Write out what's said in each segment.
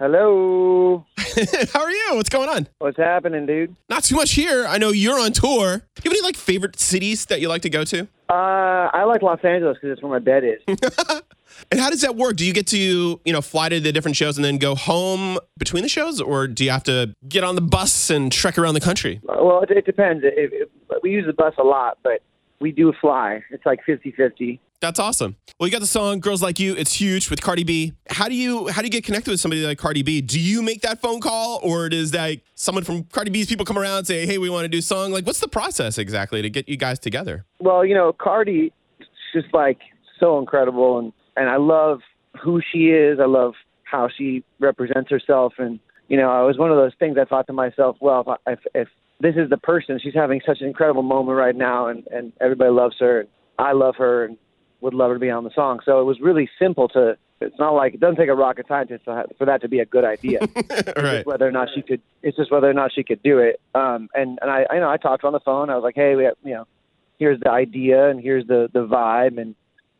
Hello. How are you? What's going on? What's happening, dude? Not too much here. I know you're on tour. Do you have any like favorite cities that you like to go to? Uh, I like Los Angeles because it's where my bed is. And how does that work? Do you get to, you know, fly to the different shows and then go home between the shows or do you have to get on the bus and trek around the country? well, it, it depends. It, it, we use the bus a lot, but we do fly. It's like 50-50. That's awesome. Well, you got the song "Girls Like You." It's huge with Cardi B. How do you how do you get connected with somebody like Cardi B? Do you make that phone call, or does like someone from Cardi B's people come around and say, "Hey, we want to do a song"? Like, what's the process exactly to get you guys together? Well, you know, Cardi, just like so incredible, and and I love who she is. I love how she represents herself, and you know, I was one of those things. I thought to myself, well, if, if, if this is the person, she's having such an incredible moment right now, and and everybody loves her, and I love her, and would love her to be on the song. So it was really simple to. It's not like it doesn't take a rocket scientist to for that to be a good idea. It's right. just whether or not she could. It's just whether or not she could do it. Um, and and I, I know I talked on the phone. I was like, hey, we have, you know, here's the idea and here's the the vibe, and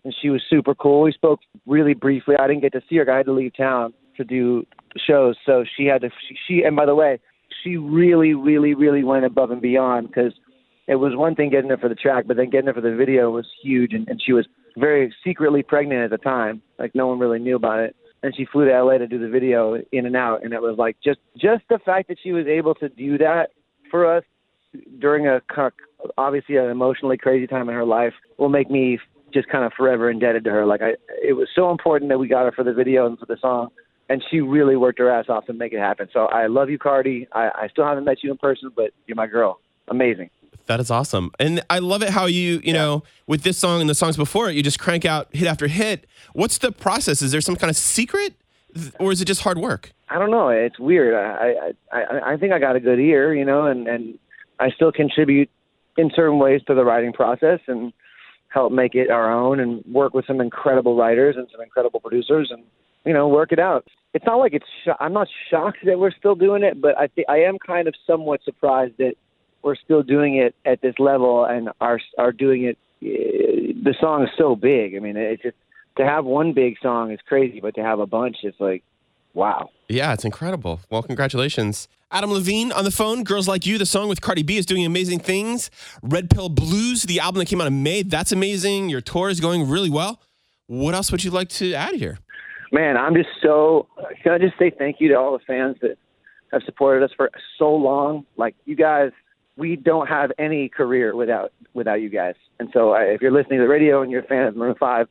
and she was super cool. We spoke really briefly. I didn't get to see her. I had to leave town to do shows, so she had to. She, she and by the way, she really, really, really went above and beyond because it was one thing getting her for the track, but then getting her for the video was huge, and, and she was very secretly pregnant at the time. Like no one really knew about it. And she flew to LA to do the video in and out, and it was like just just the fact that she was able to do that for us during a obviously an emotionally crazy time in her life will make me just kind of forever indebted to her. Like I, it was so important that we got her for the video and for the song, and she really worked her ass off to make it happen. So I love you, Cardi. I, I still haven't met you in person, but you're my girl. Amazing. That is awesome. And I love it how you, you know, with this song and the songs before it, you just crank out hit after hit. What's the process? Is there some kind of secret or is it just hard work? I don't know. It's weird. I I I, I think I got a good ear, you know, and and I still contribute in certain ways to the writing process and help make it our own and work with some incredible writers and some incredible producers and you know work it out. It's not like it's. Sho- I'm not shocked that we're still doing it, but I think I am kind of somewhat surprised that we're still doing it at this level and are are doing it. eh, The song is so big. I mean, it's just to have one big song is crazy, but to have a bunch, it's like, wow. Yeah, it's incredible. Well, congratulations. Adam Levine on the phone. Girls Like You, the song with Cardi B is doing amazing things. Red Pill Blues, the album that came out in May, that's amazing. Your tour is going really well. What else would you like to add here? man, I'm just so. Can I just say thank you to all the fans that have supported us for so long? Like you guys, we don't have any career without without you guys. And so, I, if you're listening to the radio and you're a fan of Maroon Five,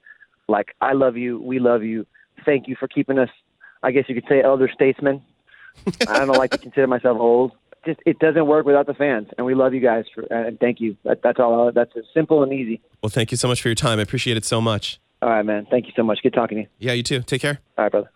like I love you, we love you. Thank you for keeping us. I guess you could say elder statesmen. I don't like to consider myself old. Just it doesn't work without the fans, and we love you guys for. And thank you. That, that's all. That's simple and easy. Well, thank you so much for your time. I appreciate it so much. All right, man. Thank you so much. Good talking to you. Yeah, you too. Take care. All right, brother.